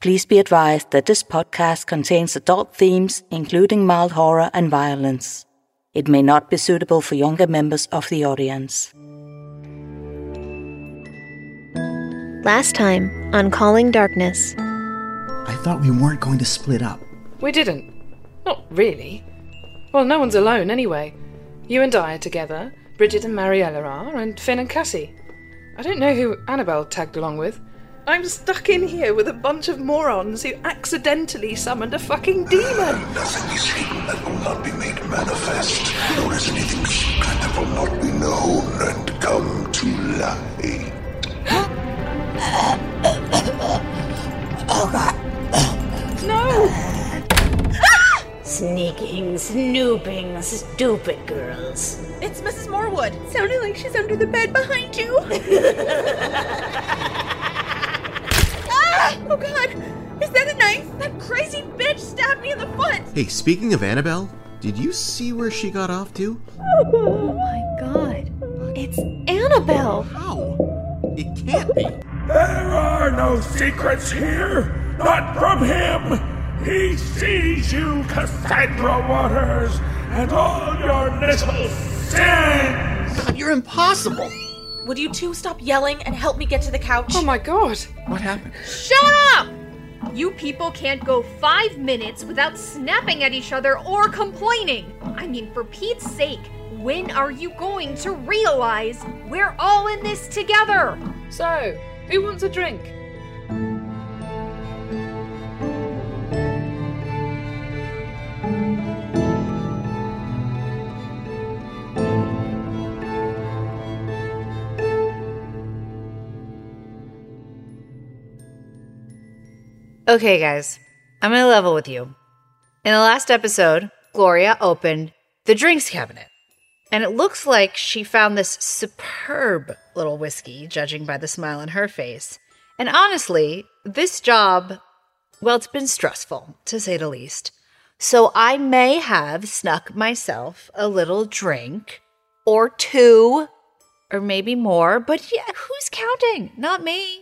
Please be advised that this podcast contains adult themes, including mild horror and violence. It may not be suitable for younger members of the audience. Last time on Calling Darkness. I thought we weren't going to split up. We didn't. Not really. Well, no one's alone anyway. You and I are together, Bridget and Mariella are, and Finn and Cassie. I don't know who Annabelle tagged along with. I'm stuck in here with a bunch of morons who accidentally summoned a fucking demon. Nothing is hidden that will not be made manifest, nor is anything secret that will not be known and come to light. Oh god. No! Sneaking, snooping, stupid girls. It's Mrs. Morwood. Sounding like she's under the bed behind you. ah! Oh god! Is that a knife? That crazy bitch stabbed me in the foot! Hey, speaking of Annabelle, did you see where she got off to? Oh my god. It's Annabelle. How? It can't be. There are no secrets here! Not from him! He sees you, Cassandra Waters, and all your little sins! God, you're impossible. Would you two stop yelling and help me get to the couch? Oh my god! What happened? Shut up! You people can't go five minutes without snapping at each other or complaining. I mean, for Pete's sake, when are you going to realize we're all in this together? So, who wants a drink? Okay, guys, I'm gonna level with you. In the last episode, Gloria opened the drinks cabinet, and it looks like she found this superb little whiskey, judging by the smile on her face. And honestly, this job, well, it's been stressful, to say the least. So I may have snuck myself a little drink or two, or maybe more, but yeah, who's counting? Not me.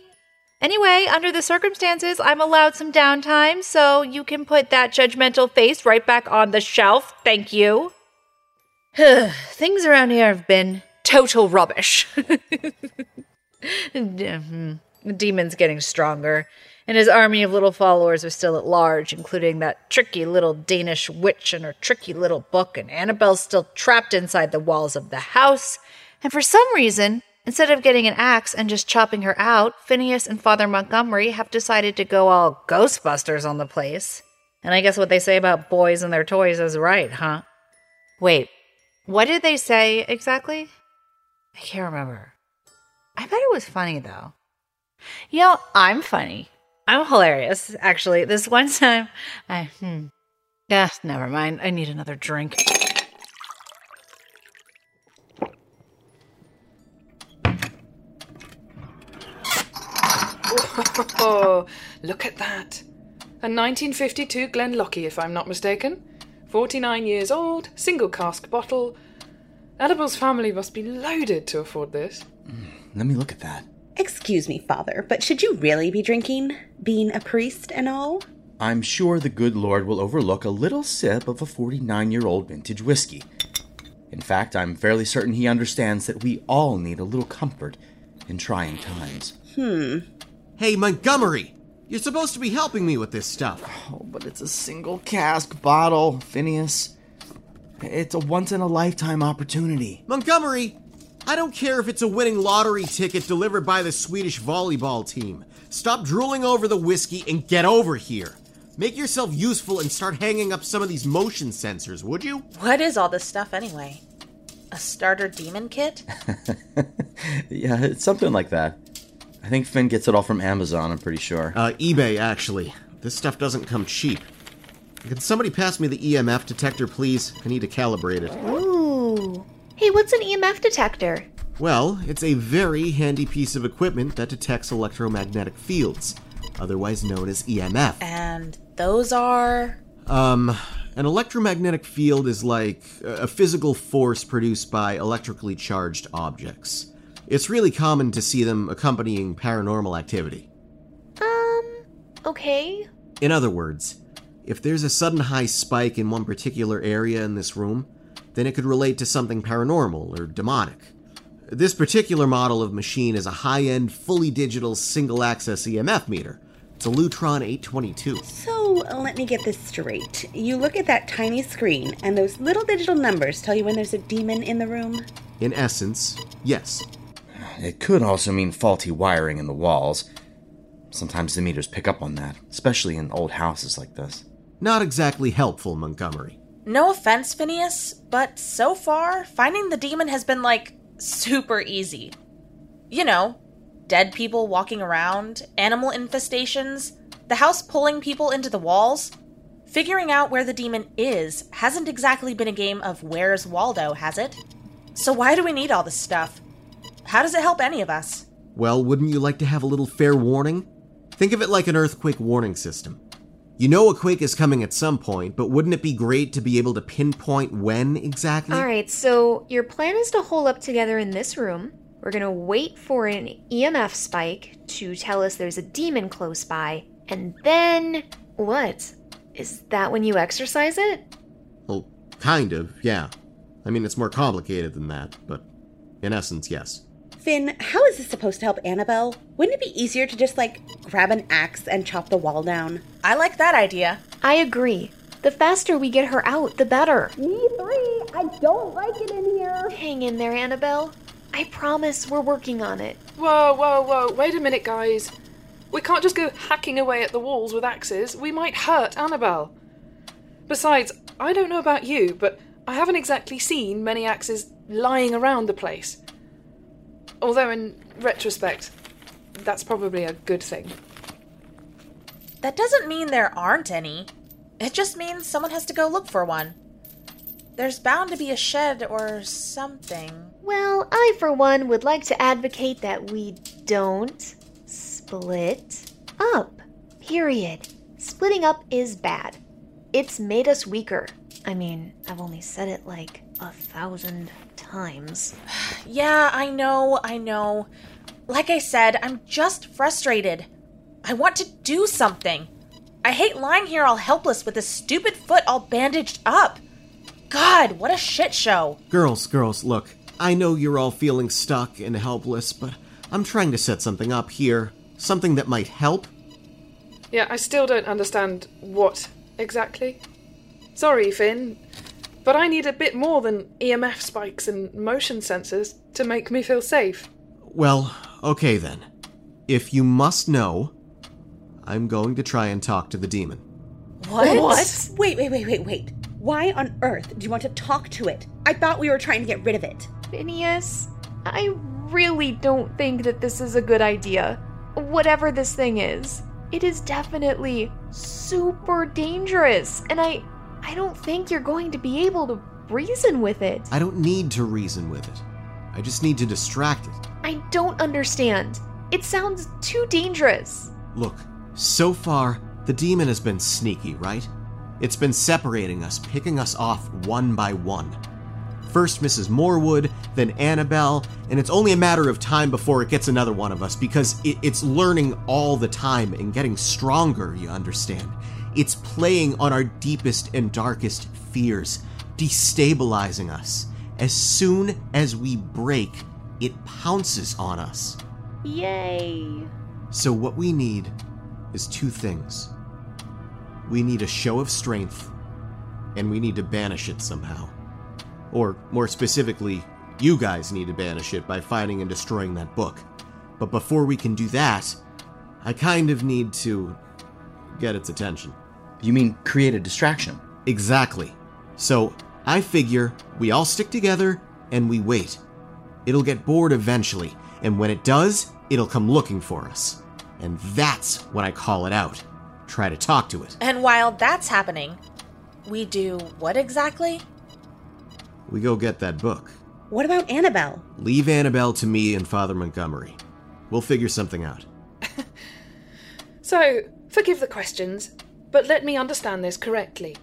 Anyway, under the circumstances, I'm allowed some downtime, so you can put that judgmental face right back on the shelf. Thank you. Things around here have been total rubbish. the demon's getting stronger, and his army of little followers are still at large, including that tricky little Danish witch and her tricky little book, and Annabelle's still trapped inside the walls of the house. And for some reason, Instead of getting an axe and just chopping her out, Phineas and Father Montgomery have decided to go all Ghostbusters on the place. And I guess what they say about boys and their toys is right, huh? Wait, what did they say exactly? I can't remember. I bet it was funny though. You know, I'm funny. I'm hilarious, actually. This one time, I, hmm. Yeah, never mind. I need another drink. look at that. A 1952 Glenlockie, if I'm not mistaken. 49 years old, single cask bottle. Annabelle's family must be loaded to afford this. Let me look at that. Excuse me, Father, but should you really be drinking? Being a priest and all? I'm sure the good Lord will overlook a little sip of a 49 year old vintage whiskey. In fact, I'm fairly certain he understands that we all need a little comfort in trying times. Hmm. Hey, Montgomery! You're supposed to be helping me with this stuff. Oh, but it's a single cask bottle, Phineas. It's a once in a lifetime opportunity. Montgomery! I don't care if it's a winning lottery ticket delivered by the Swedish volleyball team. Stop drooling over the whiskey and get over here. Make yourself useful and start hanging up some of these motion sensors, would you? What is all this stuff anyway? A starter demon kit? yeah, it's something like that. I think Finn gets it all from Amazon, I'm pretty sure. Uh, eBay, actually. This stuff doesn't come cheap. Can somebody pass me the EMF detector, please? I need to calibrate it. Ooh. Hey, what's an EMF detector? Well, it's a very handy piece of equipment that detects electromagnetic fields, otherwise known as EMF. And those are. Um, an electromagnetic field is like a physical force produced by electrically charged objects. It's really common to see them accompanying paranormal activity. Um, okay. In other words, if there's a sudden high spike in one particular area in this room, then it could relate to something paranormal or demonic. This particular model of machine is a high end, fully digital single axis EMF meter. It's a Lutron 822. So let me get this straight. You look at that tiny screen, and those little digital numbers tell you when there's a demon in the room? In essence, yes. It could also mean faulty wiring in the walls. Sometimes the meters pick up on that, especially in old houses like this. Not exactly helpful, Montgomery. No offense, Phineas, but so far, finding the demon has been like super easy. You know, dead people walking around, animal infestations, the house pulling people into the walls. Figuring out where the demon is hasn't exactly been a game of where's Waldo, has it? So why do we need all this stuff? How does it help any of us? Well, wouldn't you like to have a little fair warning? Think of it like an earthquake warning system. You know a quake is coming at some point, but wouldn't it be great to be able to pinpoint when exactly? All right, so your plan is to hole up together in this room. We're gonna wait for an EMF spike to tell us there's a demon close by, and then what? Is that when you exercise it? Well, kind of, yeah. I mean, it's more complicated than that, but in essence, yes. Finn, how is this supposed to help Annabelle? Wouldn't it be easier to just, like, grab an axe and chop the wall down? I like that idea. I agree. The faster we get her out, the better. Me three. I don't like it in here. Hang in there, Annabelle. I promise we're working on it. Whoa, whoa, whoa. Wait a minute, guys. We can't just go hacking away at the walls with axes. We might hurt Annabelle. Besides, I don't know about you, but I haven't exactly seen many axes lying around the place. Although, in retrospect, that's probably a good thing. That doesn't mean there aren't any. It just means someone has to go look for one. There's bound to be a shed or something. Well, I, for one, would like to advocate that we don't split up. Period. Splitting up is bad. It's made us weaker. I mean, I've only said it like a thousand times. Yeah, I know, I know. Like I said, I'm just frustrated. I want to do something. I hate lying here all helpless with this stupid foot all bandaged up. God, what a shit show. Girls, girls, look. I know you're all feeling stuck and helpless, but I'm trying to set something up here. Something that might help. Yeah, I still don't understand what exactly. Sorry, Finn, but I need a bit more than EMF spikes and motion sensors to make me feel safe. Well, okay then. If you must know, I'm going to try and talk to the demon. What? What? Wait, wait, wait, wait, wait. Why on earth do you want to talk to it? I thought we were trying to get rid of it. Phineas, I really don't think that this is a good idea. Whatever this thing is, it is definitely super dangerous, and I I don't think you're going to be able to reason with it. I don't need to reason with it. I just need to distract it. I don't understand. It sounds too dangerous. Look, so far, the demon has been sneaky, right? It's been separating us, picking us off one by one. First Mrs. Morwood, then Annabelle, and it's only a matter of time before it gets another one of us because it, it's learning all the time and getting stronger, you understand. It's playing on our deepest and darkest fears, destabilizing us. As soon as we break, it pounces on us. Yay. So, what we need is two things we need a show of strength, and we need to banish it somehow. Or, more specifically, you guys need to banish it by finding and destroying that book. But before we can do that, I kind of need to get its attention. You mean create a distraction? Exactly. So, I figure we all stick together and we wait. It'll get bored eventually, and when it does, it'll come looking for us. And that's when I call it out. Try to talk to it. And while that's happening, we do what exactly? We go get that book. What about Annabelle? Leave Annabelle to me and Father Montgomery. We'll figure something out. So, forgive the questions, but let me understand this correctly.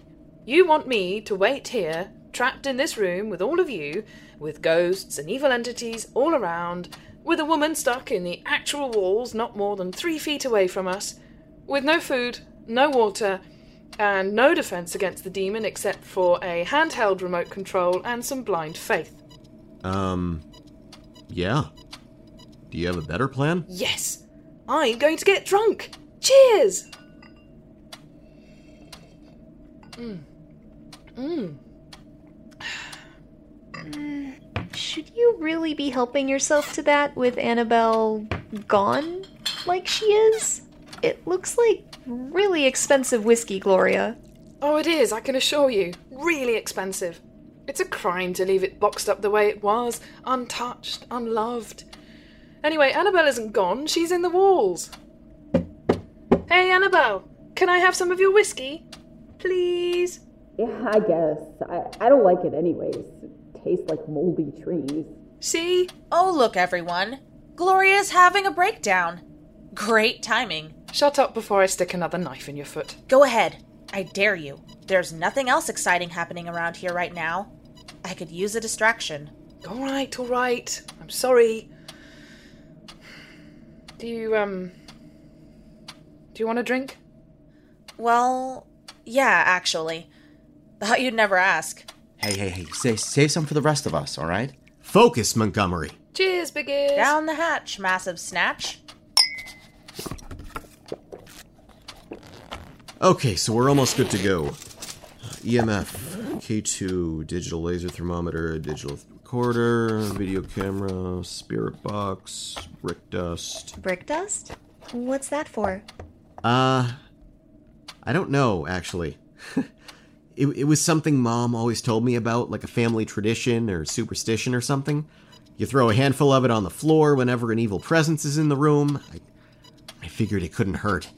You want me to wait here, trapped in this room with all of you, with ghosts and evil entities all around, with a woman stuck in the actual walls not more than three feet away from us, with no food, no water, and no defense against the demon except for a handheld remote control and some blind faith. Um, yeah. Do you have a better plan? Yes, I'm going to get drunk. Cheers! Mm. Mm. Should you really be helping yourself to that with Annabelle gone like she is? It looks like really expensive whiskey, Gloria. Oh, it is, I can assure you. Really expensive. It's a crime to leave it boxed up the way it was, untouched, unloved. Anyway, Annabelle isn't gone, she's in the walls. Hey, Annabelle, can I have some of your whiskey? Please? Yeah, I guess. I, I don't like it anyways. It tastes like moldy trees. See? Oh, look, everyone. Gloria's having a breakdown. Great timing. Shut up before I stick another knife in your foot. Go ahead. I dare you. There's nothing else exciting happening around here right now. I could use a distraction. All right, all right. I'm sorry. Do you, um. Do you want a drink? Well, yeah, actually. Thought you'd never ask. Hey, hey, hey, save, save some for the rest of us, all right? Focus, Montgomery. Cheers, Big Down the hatch, massive snatch. Okay, so we're almost good to go. EMF, K2, digital laser thermometer, digital recorder, video camera, spirit box, brick dust. Brick dust? What's that for? Uh, I don't know, actually. it, it was something mom always told me about, like a family tradition or superstition or something. You throw a handful of it on the floor whenever an evil presence is in the room. I, I figured it couldn't hurt.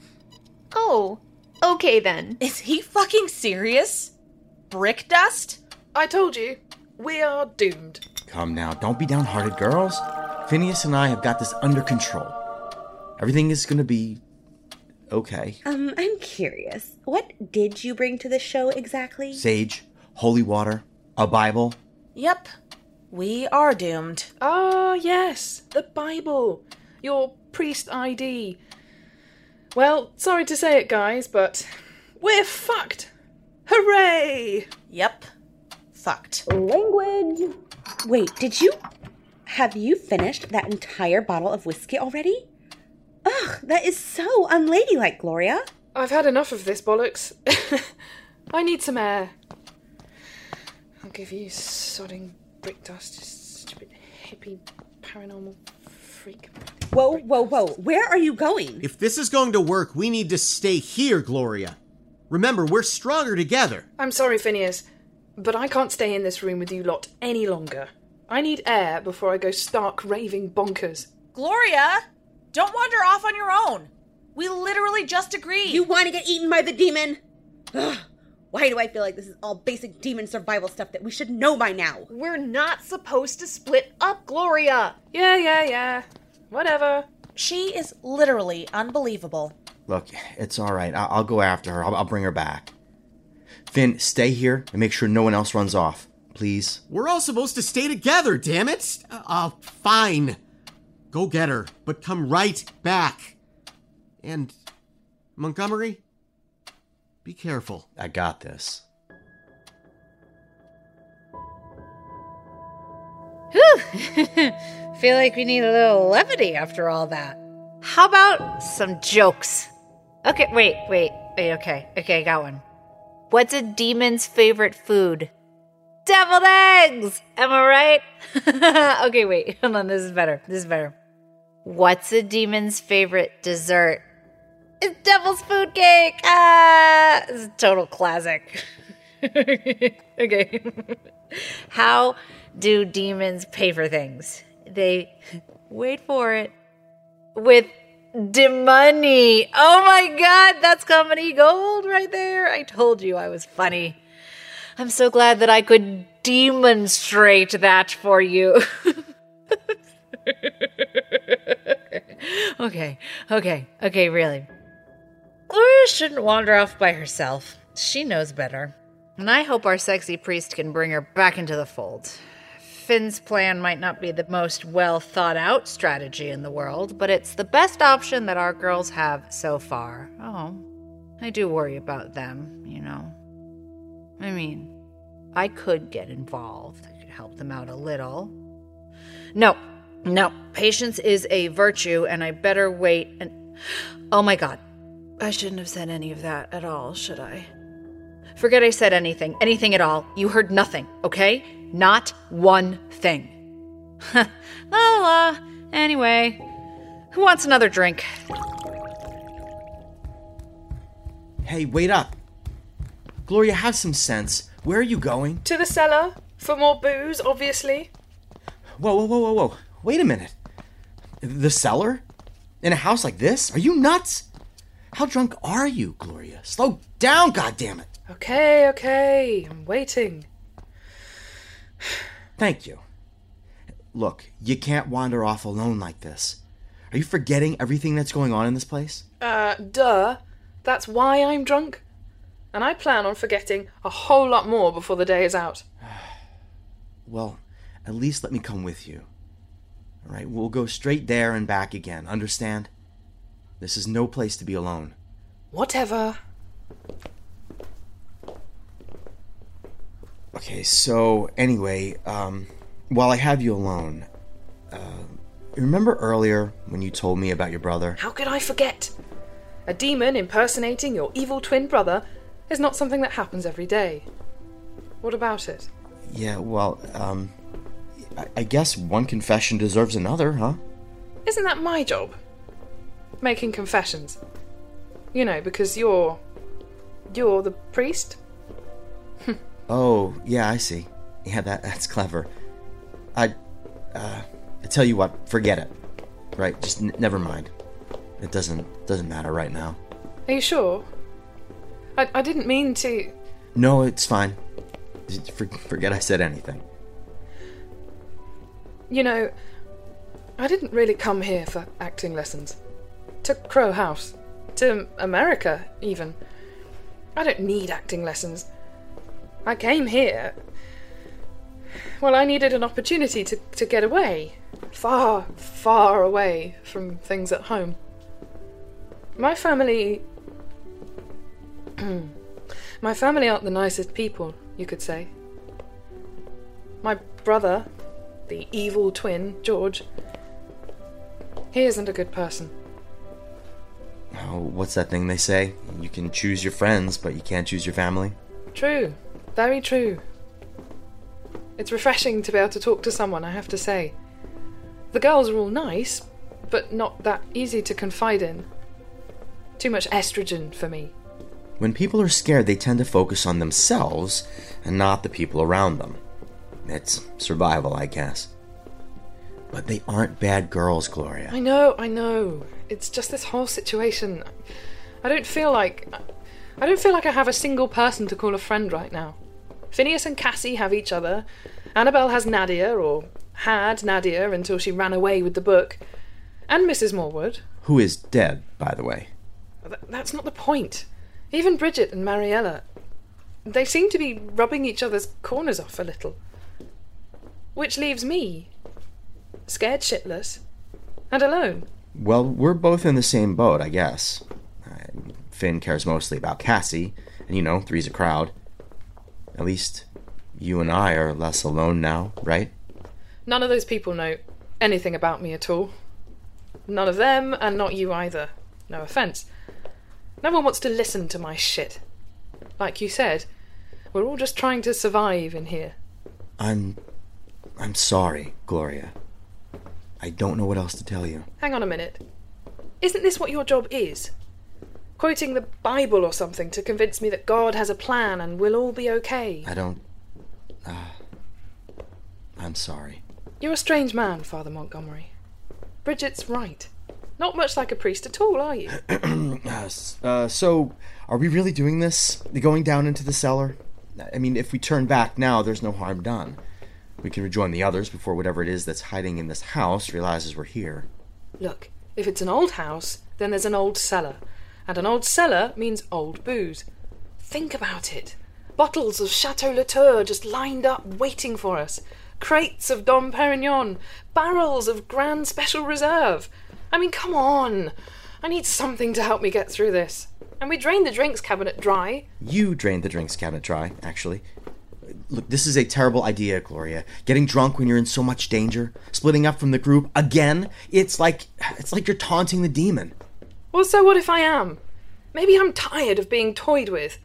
Oh, okay then. Is he fucking serious? Brick dust? I told you, we are doomed. Come now, don't be downhearted, girls. Phineas and I have got this under control. Everything is gonna be okay. Um, I'm curious. What did you bring to the show exactly? Sage, holy water, a Bible. Yep. We are doomed. Ah, yes, the Bible. Your priest ID. Well, sorry to say it, guys, but we're fucked. Hooray! Yep. Fucked. Language! Wait, did you. Have you finished that entire bottle of whiskey already? Ugh, that is so unladylike, Gloria. I've had enough of this bollocks. I need some air. I'll give you sodding brick dust, you stupid hippie paranormal freak. Whoa, whoa, whoa. Where are you going? If this is going to work, we need to stay here, Gloria. Remember, we're stronger together. I'm sorry, Phineas, but I can't stay in this room with you lot any longer. I need air before I go stark raving bonkers. Gloria, don't wander off on your own. We literally just agreed. You want to get eaten by the demon? Ugh. Why do I feel like this is all basic demon survival stuff that we should know by now? We're not supposed to split up, Gloria. Yeah, yeah, yeah. Whatever. She is literally unbelievable. Look, it's all right. I- I'll go after her. I'll-, I'll bring her back. Finn, stay here and make sure no one else runs off, please. We're all supposed to stay together, damn it! Uh, uh, fine. Go get her, but come right back. And Montgomery, be careful. I got this. Whew! Feel like we need a little levity after all that. How about some jokes? Okay, wait, wait, wait, okay, okay, I got one. What's a demon's favorite food? Deviled eggs! Am I right? okay, wait, hold on, this is better. This is better. What's a demon's favorite dessert? It's devil's food cake! Ah! It's a total classic. okay. How do demons pay for things? They wait for it. with Demoney. Oh my god, that's comedy gold right there. I told you I was funny. I'm so glad that I could demonstrate that for you. okay, okay, okay, really. Gloria shouldn't wander off by herself. She knows better. And I hope our sexy priest can bring her back into the fold. Finn's plan might not be the most well thought out strategy in the world, but it's the best option that our girls have so far. Oh, I do worry about them, you know. I mean, I could get involved, I could help them out a little. No, no, patience is a virtue, and I better wait and. Oh my god. I shouldn't have said any of that at all, should I? Forget I said anything, anything at all. You heard nothing, okay? Not one thing. la la la. Anyway, who wants another drink? Hey, wait up. Gloria, have some sense. Where are you going? To the cellar for more booze, obviously. Whoa, whoa, whoa, whoa, whoa. Wait a minute. The cellar? In a house like this? Are you nuts? How drunk are you, Gloria? Slow down, goddammit. Okay, okay. I'm waiting. Thank you. Look, you can't wander off alone like this. Are you forgetting everything that's going on in this place? Uh, duh. That's why I'm drunk. And I plan on forgetting a whole lot more before the day is out. Well, at least let me come with you. All right, we'll go straight there and back again, understand? This is no place to be alone. Whatever. Okay, so anyway, um, while I have you alone, uh, remember earlier when you told me about your brother? How could I forget? A demon impersonating your evil twin brother is not something that happens every day. What about it? Yeah, well, um, I, guess one confession deserves another, huh? Isn't that my job? Making confessions. You know, because you're. You're the priest? Oh, yeah, I see. Yeah, that that's clever. I, uh, I tell you what, forget it. Right, just n- never mind. It doesn't doesn't matter right now. Are you sure? I, I didn't mean to. No, it's fine. For, forget I said anything. You know, I didn't really come here for acting lessons. To Crow House. To America, even. I don't need acting lessons. I came here. Well, I needed an opportunity to, to get away. Far, far away from things at home. My family. My family aren't the nicest people, you could say. My brother, the evil twin, George, he isn't a good person. Oh, what's that thing they say? You can choose your friends, but you can't choose your family. True. Very true. It's refreshing to be able to talk to someone, I have to say. The girls are all nice, but not that easy to confide in. Too much estrogen for me. When people are scared, they tend to focus on themselves and not the people around them. It's survival, I guess. But they aren't bad girls, Gloria. I know, I know. It's just this whole situation. I don't feel like. I don't feel like I have a single person to call a friend right now. Phineas and Cassie have each other. Annabelle has Nadia, or had Nadia until she ran away with the book. And Mrs. Morwood. Who is dead, by the way. Th- that's not the point. Even Bridget and Mariella. They seem to be rubbing each other's corners off a little. Which leaves me. Scared shitless. And alone. Well, we're both in the same boat, I guess. Uh, Finn cares mostly about Cassie, and you know, three's a crowd. At least you and I are less alone now, right? None of those people know anything about me at all. None of them, and not you either. No offense. No one wants to listen to my shit. Like you said, we're all just trying to survive in here. I'm. I'm sorry, Gloria. I don't know what else to tell you. Hang on a minute. Isn't this what your job is? Quoting the Bible or something to convince me that God has a plan and we'll all be okay. I don't. Uh, I'm sorry. You're a strange man, Father Montgomery. Bridget's right. Not much like a priest at all, are you? Uh, so, are we really doing this? Going down into the cellar? I mean, if we turn back now, there's no harm done. We can rejoin the others before whatever it is that's hiding in this house realizes we're here. Look, if it's an old house, then there's an old cellar. And an old cellar means old booze. Think about it. Bottles of Chateau Latour just lined up waiting for us. Crates of Dom Perignon. Barrels of Grand Special Reserve. I mean, come on. I need something to help me get through this. And we drained the drinks cabinet dry. You drained the drinks cabinet dry, actually. Look, this is a terrible idea, Gloria. Getting drunk when you're in so much danger, splitting up from the group again. It's like it's like you're taunting the demon. Well, so what if I am? Maybe I'm tired of being toyed with.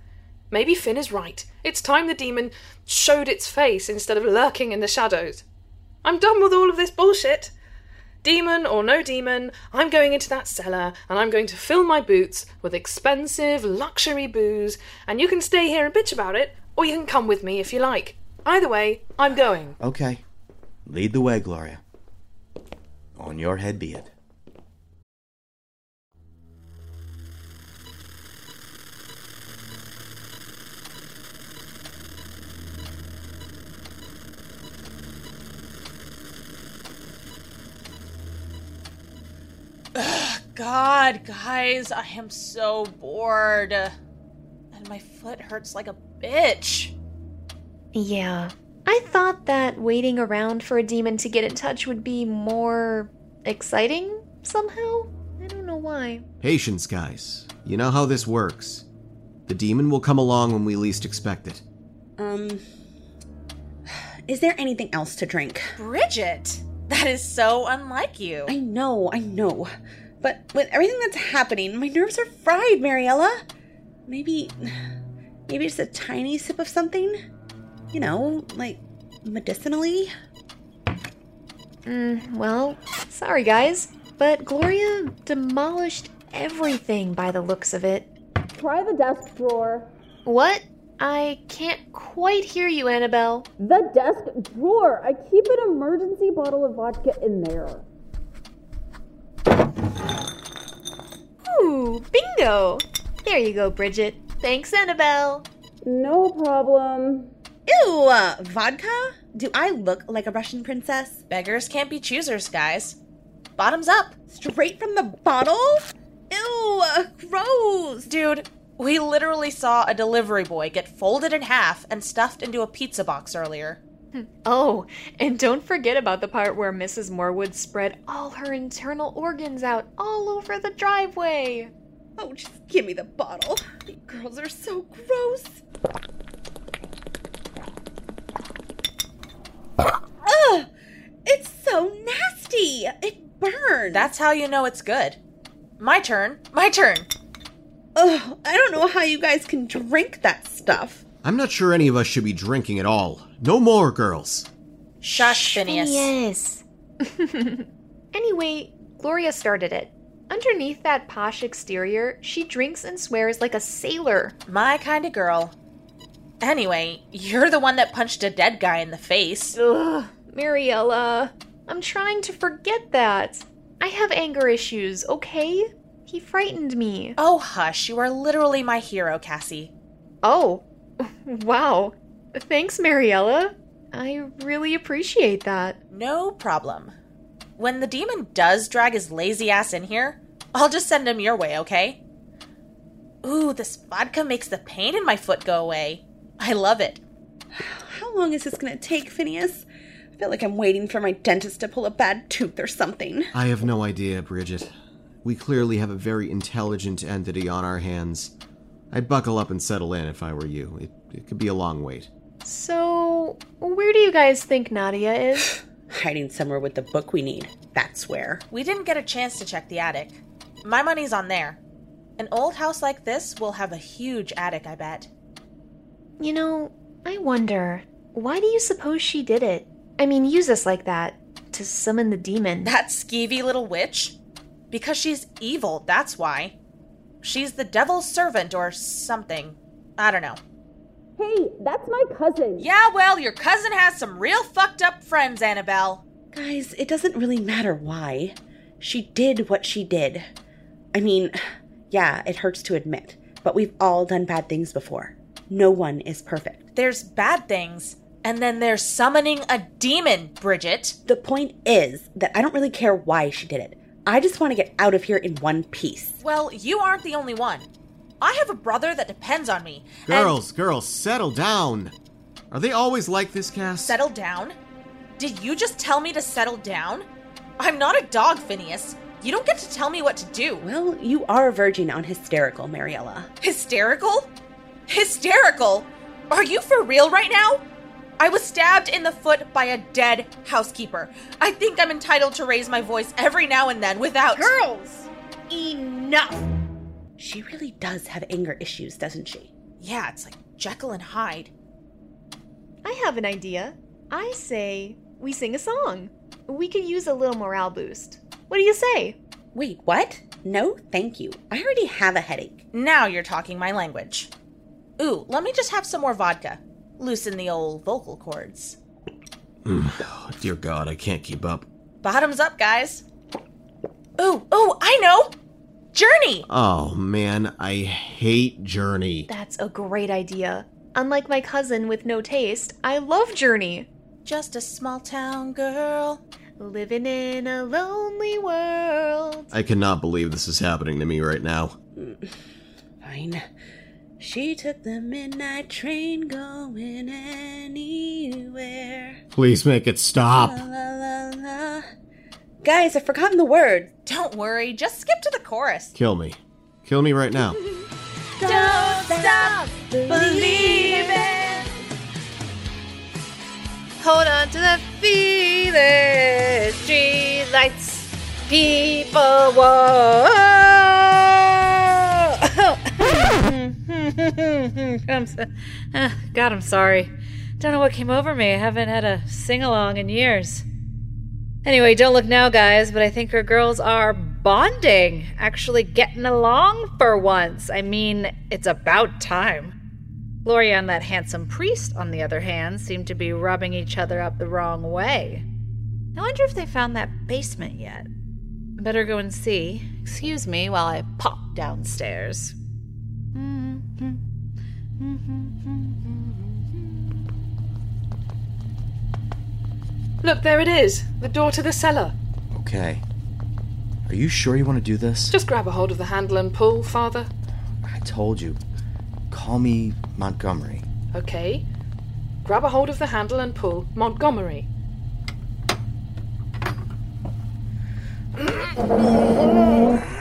Maybe Finn is right. It's time the demon showed its face instead of lurking in the shadows. I'm done with all of this bullshit. Demon or no demon, I'm going into that cellar and I'm going to fill my boots with expensive luxury booze, and you can stay here and bitch about it, or you can come with me if you like. Either way, I'm going. Okay. Lead the way, Gloria. On your head be it. God, guys, I am so bored. And my foot hurts like a bitch. Yeah. I thought that waiting around for a demon to get in touch would be more exciting somehow. I don't know why. Patience, guys. You know how this works. The demon will come along when we least expect it. Um. Is there anything else to drink? Bridget, that is so unlike you. I know, I know. But with everything that's happening, my nerves are fried, Mariella. Maybe. Maybe just a tiny sip of something? You know, like medicinally? Mm, well, sorry guys, but Gloria demolished everything by the looks of it. Try the desk drawer. What? I can't quite hear you, Annabelle. The desk drawer. I keep an emergency bottle of vodka in there. Ooh, bingo! There you go, Bridget. Thanks, Annabelle. No problem. Ew, uh, vodka? Do I look like a Russian princess? Beggars can't be choosers, guys. Bottoms up. Straight from the bottle? Ew, uh, gross. Dude, we literally saw a delivery boy get folded in half and stuffed into a pizza box earlier. Oh, and don't forget about the part where Mrs. Morwood spread all her internal organs out all over the driveway. Oh, just give me the bottle. You girls are so gross. Ugh! It's so nasty! It burns! That's how you know it's good. My turn. My turn. Ugh, I don't know how you guys can drink that stuff. I'm not sure any of us should be drinking at all. No more, girls. Shush, Phineas. Yes. anyway, Gloria started it. Underneath that posh exterior, she drinks and swears like a sailor. My kind of girl. Anyway, you're the one that punched a dead guy in the face. Ugh, Mariella. I'm trying to forget that. I have anger issues, okay? He frightened me. Oh, hush. You are literally my hero, Cassie. Oh, wow. Thanks, Mariella. I really appreciate that. No problem. When the demon does drag his lazy ass in here, I'll just send him your way, okay? Ooh, this vodka makes the pain in my foot go away. I love it. How long is this gonna take, Phineas? I feel like I'm waiting for my dentist to pull a bad tooth or something. I have no idea, Bridget. We clearly have a very intelligent entity on our hands. I'd buckle up and settle in if I were you. It, it could be a long wait. So, where do you guys think Nadia is? Hiding somewhere with the book we need. That's where. We didn't get a chance to check the attic. My money's on there. An old house like this will have a huge attic, I bet. You know, I wonder, why do you suppose she did it? I mean, use us like that to summon the demon. That skeevy little witch? Because she's evil, that's why. She's the devil's servant or something. I don't know. Hey, that's my cousin. Yeah, well, your cousin has some real fucked up friends, Annabelle. Guys, it doesn't really matter why. She did what she did. I mean, yeah, it hurts to admit, but we've all done bad things before. No one is perfect. There's bad things, and then there's summoning a demon, Bridget. The point is that I don't really care why she did it. I just want to get out of here in one piece. Well, you aren't the only one. I have a brother that depends on me. and- Girls, girls, settle down. Are they always like this, Cass? Settle down? Did you just tell me to settle down? I'm not a dog, Phineas. You don't get to tell me what to do. Well, you are verging on hysterical, Mariella. Hysterical? Hysterical? Are you for real right now? I was stabbed in the foot by a dead housekeeper. I think I'm entitled to raise my voice every now and then without. Girls! Enough! She really does have anger issues, doesn't she? Yeah, it's like Jekyll and Hyde. I have an idea. I say we sing a song. We could use a little morale boost. What do you say? Wait, what? No, thank you. I already have a headache. Now you're talking my language. Ooh, let me just have some more vodka. Loosen the old vocal cords. Oh, dear God, I can't keep up. Bottoms up, guys. Ooh, ooh, I know! Journey! Oh man, I hate Journey. That's a great idea. Unlike my cousin with no taste, I love Journey. Just a small town girl. Living in a lonely world. I cannot believe this is happening to me right now. Mm, fine. She took the midnight train going anywhere. Please make it stop. La, la, la, la. Guys, I've forgotten the word. Don't worry, just skip to the chorus. Kill me. Kill me right now. Don't stop believing. Hold on to the feeling. Street lights, people, whoa. I'm so, uh, God, I'm sorry. Don't know what came over me. I haven't had a sing along in years. Anyway, don't look now, guys, but I think our girls are bonding, actually getting along for once. I mean, it's about time. Gloria and that handsome priest, on the other hand, seem to be rubbing each other up the wrong way. I wonder if they found that basement yet. Better go and see. Excuse me while I pop downstairs. Mm-hmm. Mm-hmm. Look, there it is. The door to the cellar. Okay. Are you sure you want to do this? Just grab a hold of the handle and pull, Father. I told you. Call me Montgomery. Okay. Grab a hold of the handle and pull. Montgomery.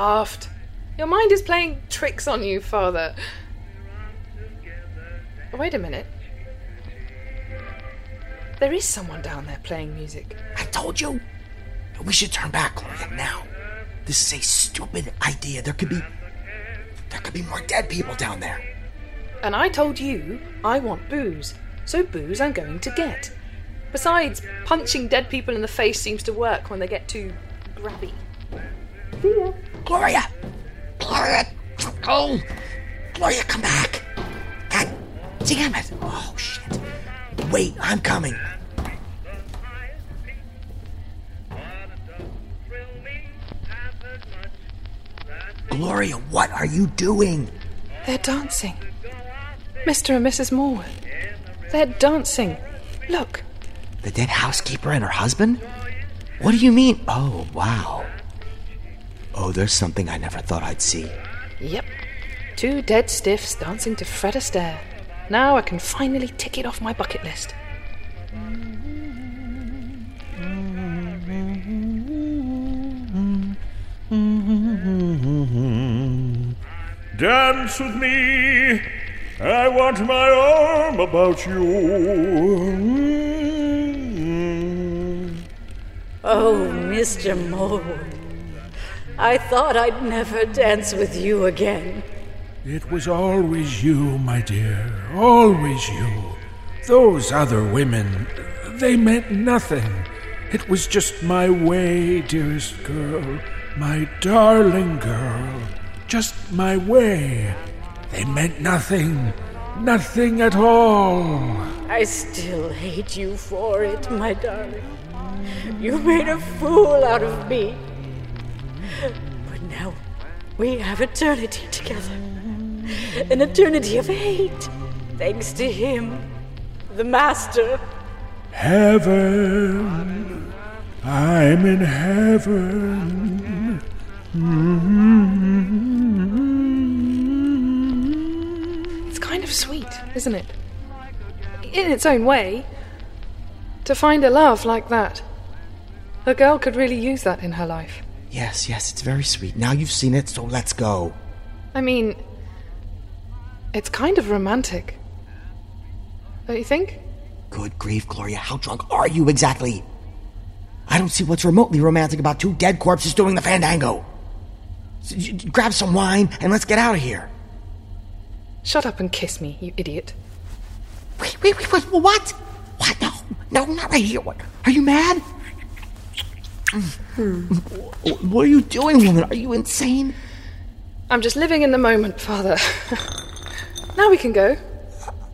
daft. Your mind is playing tricks on you, Father. Wait a minute. There is someone down there playing music. I told you. We should turn back, Gloria, now. This is a stupid idea. There could be. There could be more dead people down there. And I told you I want booze. So booze I'm going to get. Besides, punching dead people in the face seems to work when they get too grabby. See ya. Gloria! Gloria! Oh! Gloria, come back! God damn it! Oh, shit. Wait, I'm coming. Gloria, what are you doing? They're dancing. Mr. and Mrs. Morwood. They're dancing. Look. The dead housekeeper and her husband? What do you mean? Oh, wow. Oh, there's something I never thought I'd see. Yep. Two dead stiffs dancing to Fred Astaire. Now I can finally tick it off my bucket list. Dance with me. I want my arm about you. Oh, Mr. Morwood. I thought I'd never dance with you again. It was always you, my dear, always you. Those other women, they meant nothing. It was just my way, dearest girl, my darling girl, just my way. They meant nothing, nothing at all. I still hate you for it, my darling. You made a fool out of me. But now we have eternity together. An eternity of hate. Thanks to him, the Master. Heaven. I'm in heaven. It's kind of sweet, isn't it? In its own way. To find a love like that. A girl could really use that in her life. Yes, yes, it's very sweet. Now you've seen it, so let's go. I mean, it's kind of romantic. Don't you think? Good grief, Gloria, how drunk are you exactly? I don't see what's remotely romantic about two dead corpses doing the fandango. S- j- j- grab some wine and let's get out of here. Shut up and kiss me, you idiot. Wait, wait, wait, wait, what? What? No, no, not right here. What? Are you mad? What are you doing, woman? Are you insane? I'm just living in the moment, Father. now we can go.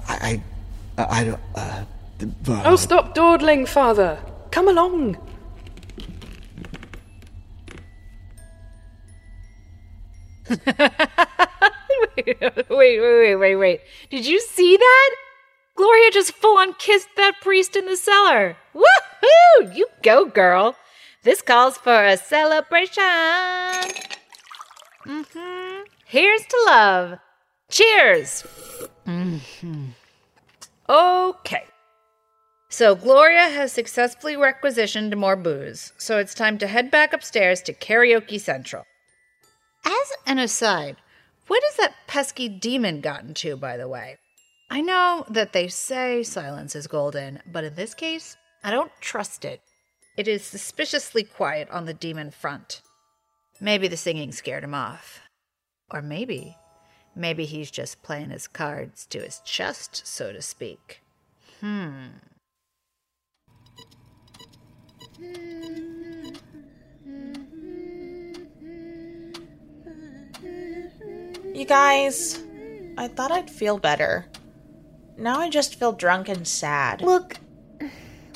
I, I, I don't. Uh, uh, Oh, stop dawdling, Father. Come along. wait, wait, wait, wait, wait. Did you see that? Gloria just full on kissed that priest in the cellar. Woohoo! You go, girl. This calls for a celebration. Mm-hmm. Here's to love. Cheers. Mm-hmm. Okay. So Gloria has successfully requisitioned more booze, so it's time to head back upstairs to Karaoke Central. As an aside, what has that pesky demon gotten to, by the way? I know that they say silence is golden, but in this case, I don't trust it. It is suspiciously quiet on the demon front. Maybe the singing scared him off. Or maybe, maybe he's just playing his cards to his chest, so to speak. Hmm. You guys, I thought I'd feel better. Now I just feel drunk and sad. Look,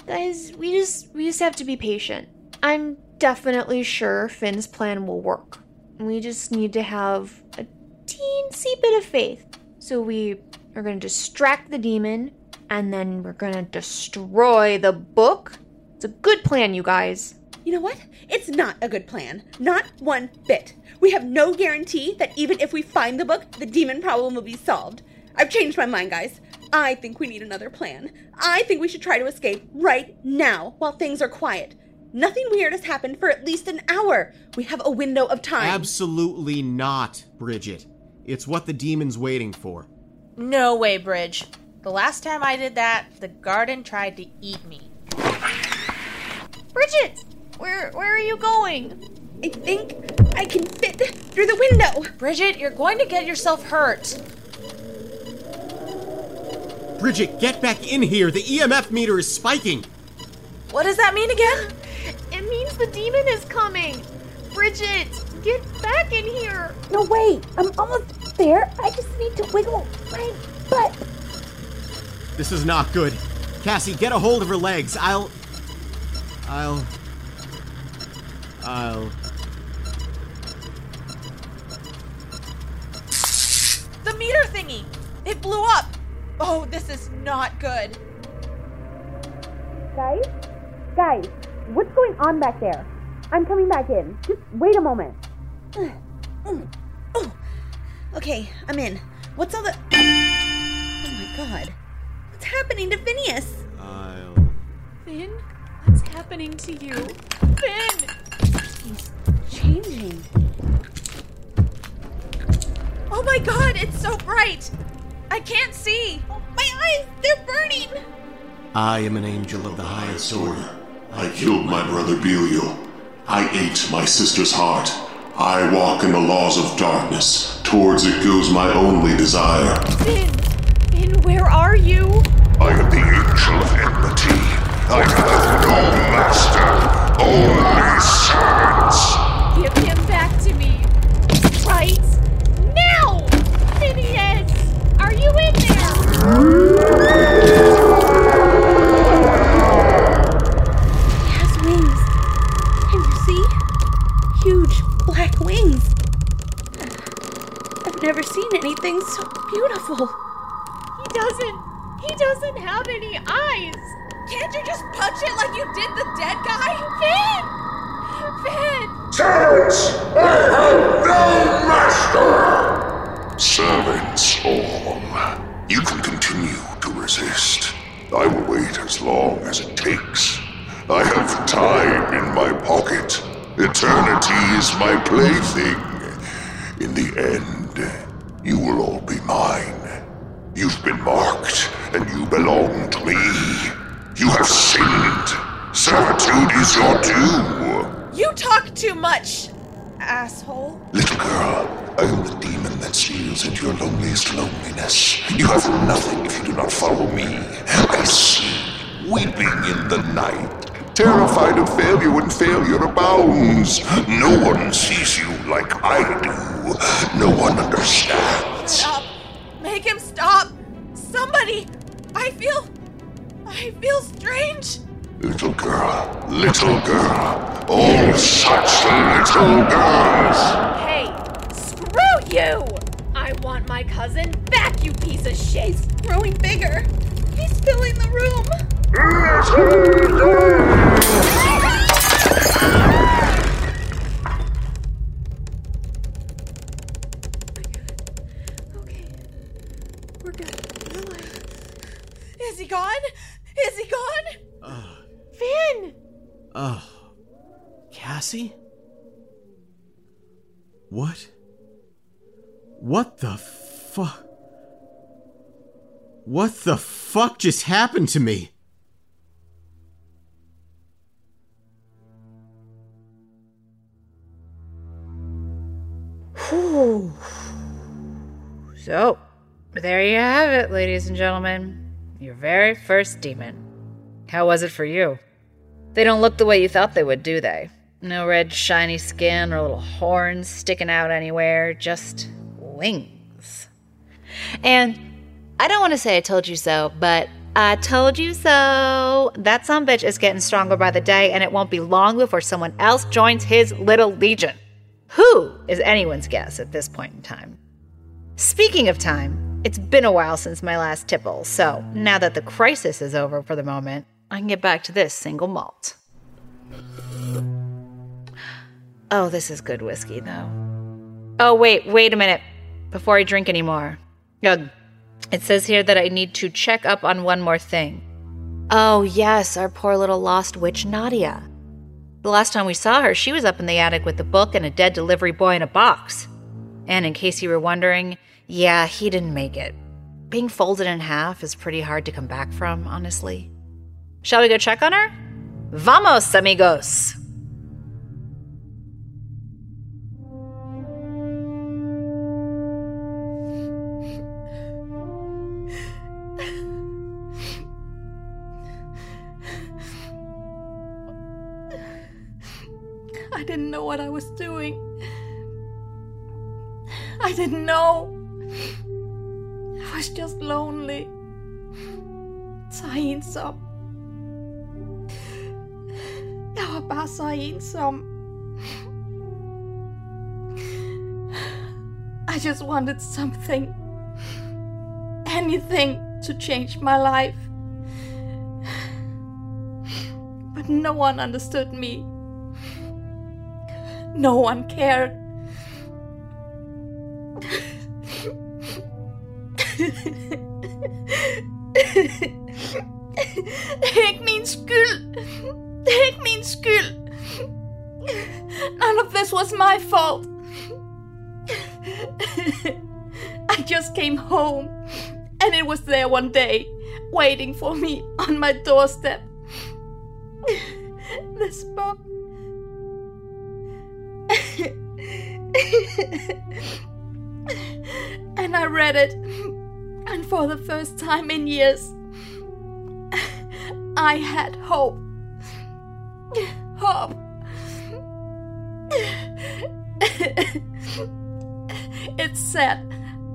guys, we just we just have to be patient. I'm definitely sure Finn's plan will work. We just need to have a teensy bit of faith. So we are going to distract the demon and then we're going to destroy the book. It's a good plan, you guys. You know what? It's not a good plan. Not one bit. We have no guarantee that even if we find the book, the demon problem will be solved. I've changed my mind, guys. I think we need another plan. I think we should try to escape right now while things are quiet. Nothing weird has happened for at least an hour. We have a window of time. Absolutely not, Bridget. It's what the demon's waiting for. No way, Bridge. The last time I did that, the garden tried to eat me. Bridget, where where are you going? I think I can fit through the window. Bridget, you're going to get yourself hurt. Bridget, get back in here. The EMF meter is spiking. What does that mean again? It means the demon is coming. Bridget, get back in here. No, wait. I'm almost there. I just need to wiggle my butt. This is not good. Cassie, get a hold of her legs. I'll. I'll. I'll. The meter thingy! It blew up! Oh, this is not good. Guys? Guys, what's going on back there? I'm coming back in. Just wait a moment. Oh, okay, I'm in. What's all the. Oh my god. What's happening to Phineas? I'll. Finn, what's happening to you? Finn! He's changing. Oh my god, it's so bright! I can't see! I am an angel of the highest order. I killed my brother Belial. I ate my sister's heart. I walk in the laws of darkness. Towards it goes my only desire. Finn! Finn, where are you? I am the Angel of Enmity. I have no master, only servants. Anything so beautiful. He doesn't. He doesn't have any eyes. Can't you just punch it like you did the dead guy? Finn! Finn! Servants, I have no master. Servants all. You can continue to resist. I will wait as long as it takes. I have time in my pocket. Eternity is my plaything. In the end, you will all be mine. You've been marked, and you belong to me. You have sinned. Servitude is your due. You talk too much, asshole. Little girl, I am the demon that steals into your loneliest loneliness. You have nothing if you do not follow me. I see, weeping in the night, terrified of failure when failure abounds. No one sees you like I do. No one understands. Stop. Make him stop. Somebody. I feel. I feel strange. Little girl, little girl, all such little girls. Hey, screw you! I want my cousin back, you piece of shit! He's growing bigger. He's filling the room. We're good. Relax. Is he gone? Is he gone? Finn! Oh. Cassie? What? What the fuck? What the fuck just happened to me? Whew. So, there you have it, ladies and gentlemen. Your very first demon. How was it for you? They don't look the way you thought they would, do they? No red, shiny skin or little horns sticking out anywhere, just wings. And I don't want to say I told you so, but I told you so. That some bitch is getting stronger by the day, and it won't be long before someone else joins his little legion. Who is anyone's guess at this point in time? Speaking of time, it's been a while since my last tipple, so now that the crisis is over for the moment, I can get back to this single malt. Oh, this is good whiskey, though. Oh, wait, wait a minute. Before I drink anymore. Ugh. It says here that I need to check up on one more thing. Oh, yes, our poor little lost witch, Nadia. The last time we saw her, she was up in the attic with a book and a dead delivery boy in a box. And in case you were wondering, yeah, he didn't make it. Being folded in half is pretty hard to come back from, honestly. Shall we go check on her? Vamos, amigos! I didn't know what I was doing. I didn't know. I was just lonely. Så ensom. Jeg var bare så ensom. I just wanted something. Anything to change my life. But no one understood me. No one cared. Det er ikke min. None of this was my fault. I just came home and it was there one day, waiting for me on my doorstep. This book. And I read it, and for the first time in years, I had hope. Hope. it said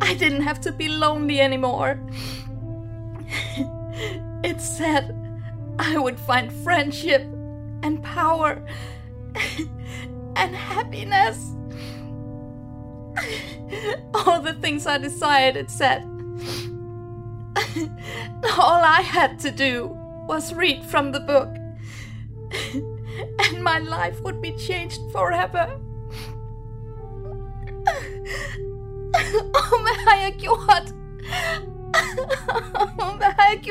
I didn't have to be lonely anymore. It said I would find friendship and power and happiness. All the things I desired, and said. All I had to do was read from the book, and my life would be changed forever. Oh, jag gjort? Vad har jag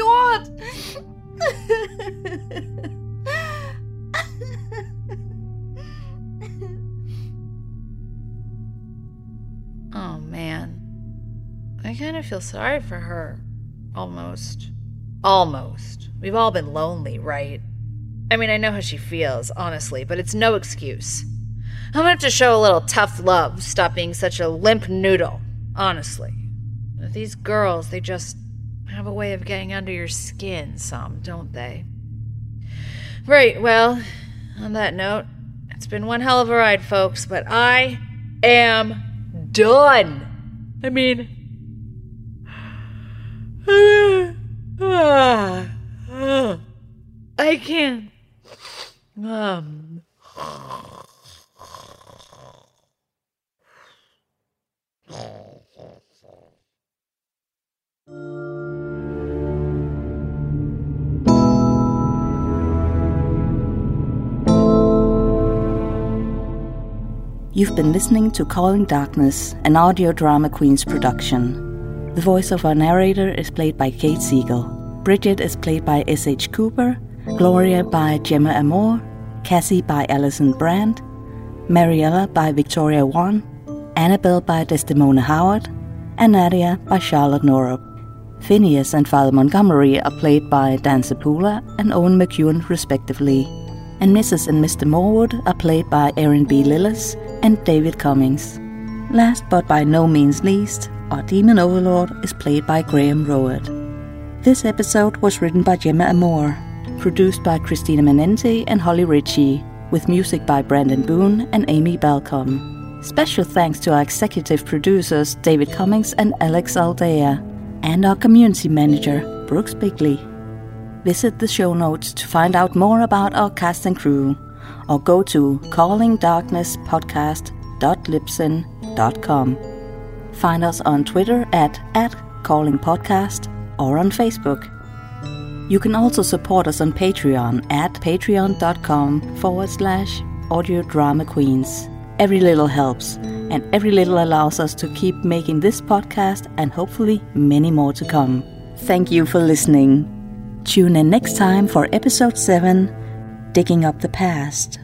I kind of feel sorry for her. Almost. Almost. We've all been lonely, right? I mean, I know how she feels, honestly, but it's no excuse. I'm gonna have to show a little tough love, stop being such a limp noodle, honestly. These girls, they just have a way of getting under your skin, some, don't they? Right, well, on that note, it's been one hell of a ride, folks, but I am done. I mean, I can't. Um. You've been listening to Calling Darkness, an audio drama Queen's production. The voice of our narrator is played by Kate Siegel. Bridget is played by S.H. Cooper, Gloria by Gemma Amor, Cassie by Alison Brand, Mariella by Victoria Wan, Annabelle by Desdemona Howard, and Nadia by Charlotte Norup. Phineas and Father Montgomery are played by Dan Sepula and Owen McEwen, respectively. And Mrs. and Mr. Morwood are played by Erin B. Lillis and David Cummings. Last but by no means least, our demon overlord is played by Graham Rowett. This episode was written by Gemma Amor, produced by Christina Menente and Holly Ritchie, with music by Brandon Boone and Amy Balcom. Special thanks to our executive producers David Cummings and Alex Aldea, and our community manager Brooks Bigley. Visit the show notes to find out more about our cast and crew, or go to callingdarknesspodcast.libsyn.com. Find us on Twitter at, at callingpodcast or on Facebook. You can also support us on Patreon at patreon.com forward slash audio drama queens. Every little helps, and every little allows us to keep making this podcast and hopefully many more to come. Thank you for listening. Tune in next time for episode 7 Digging Up the Past.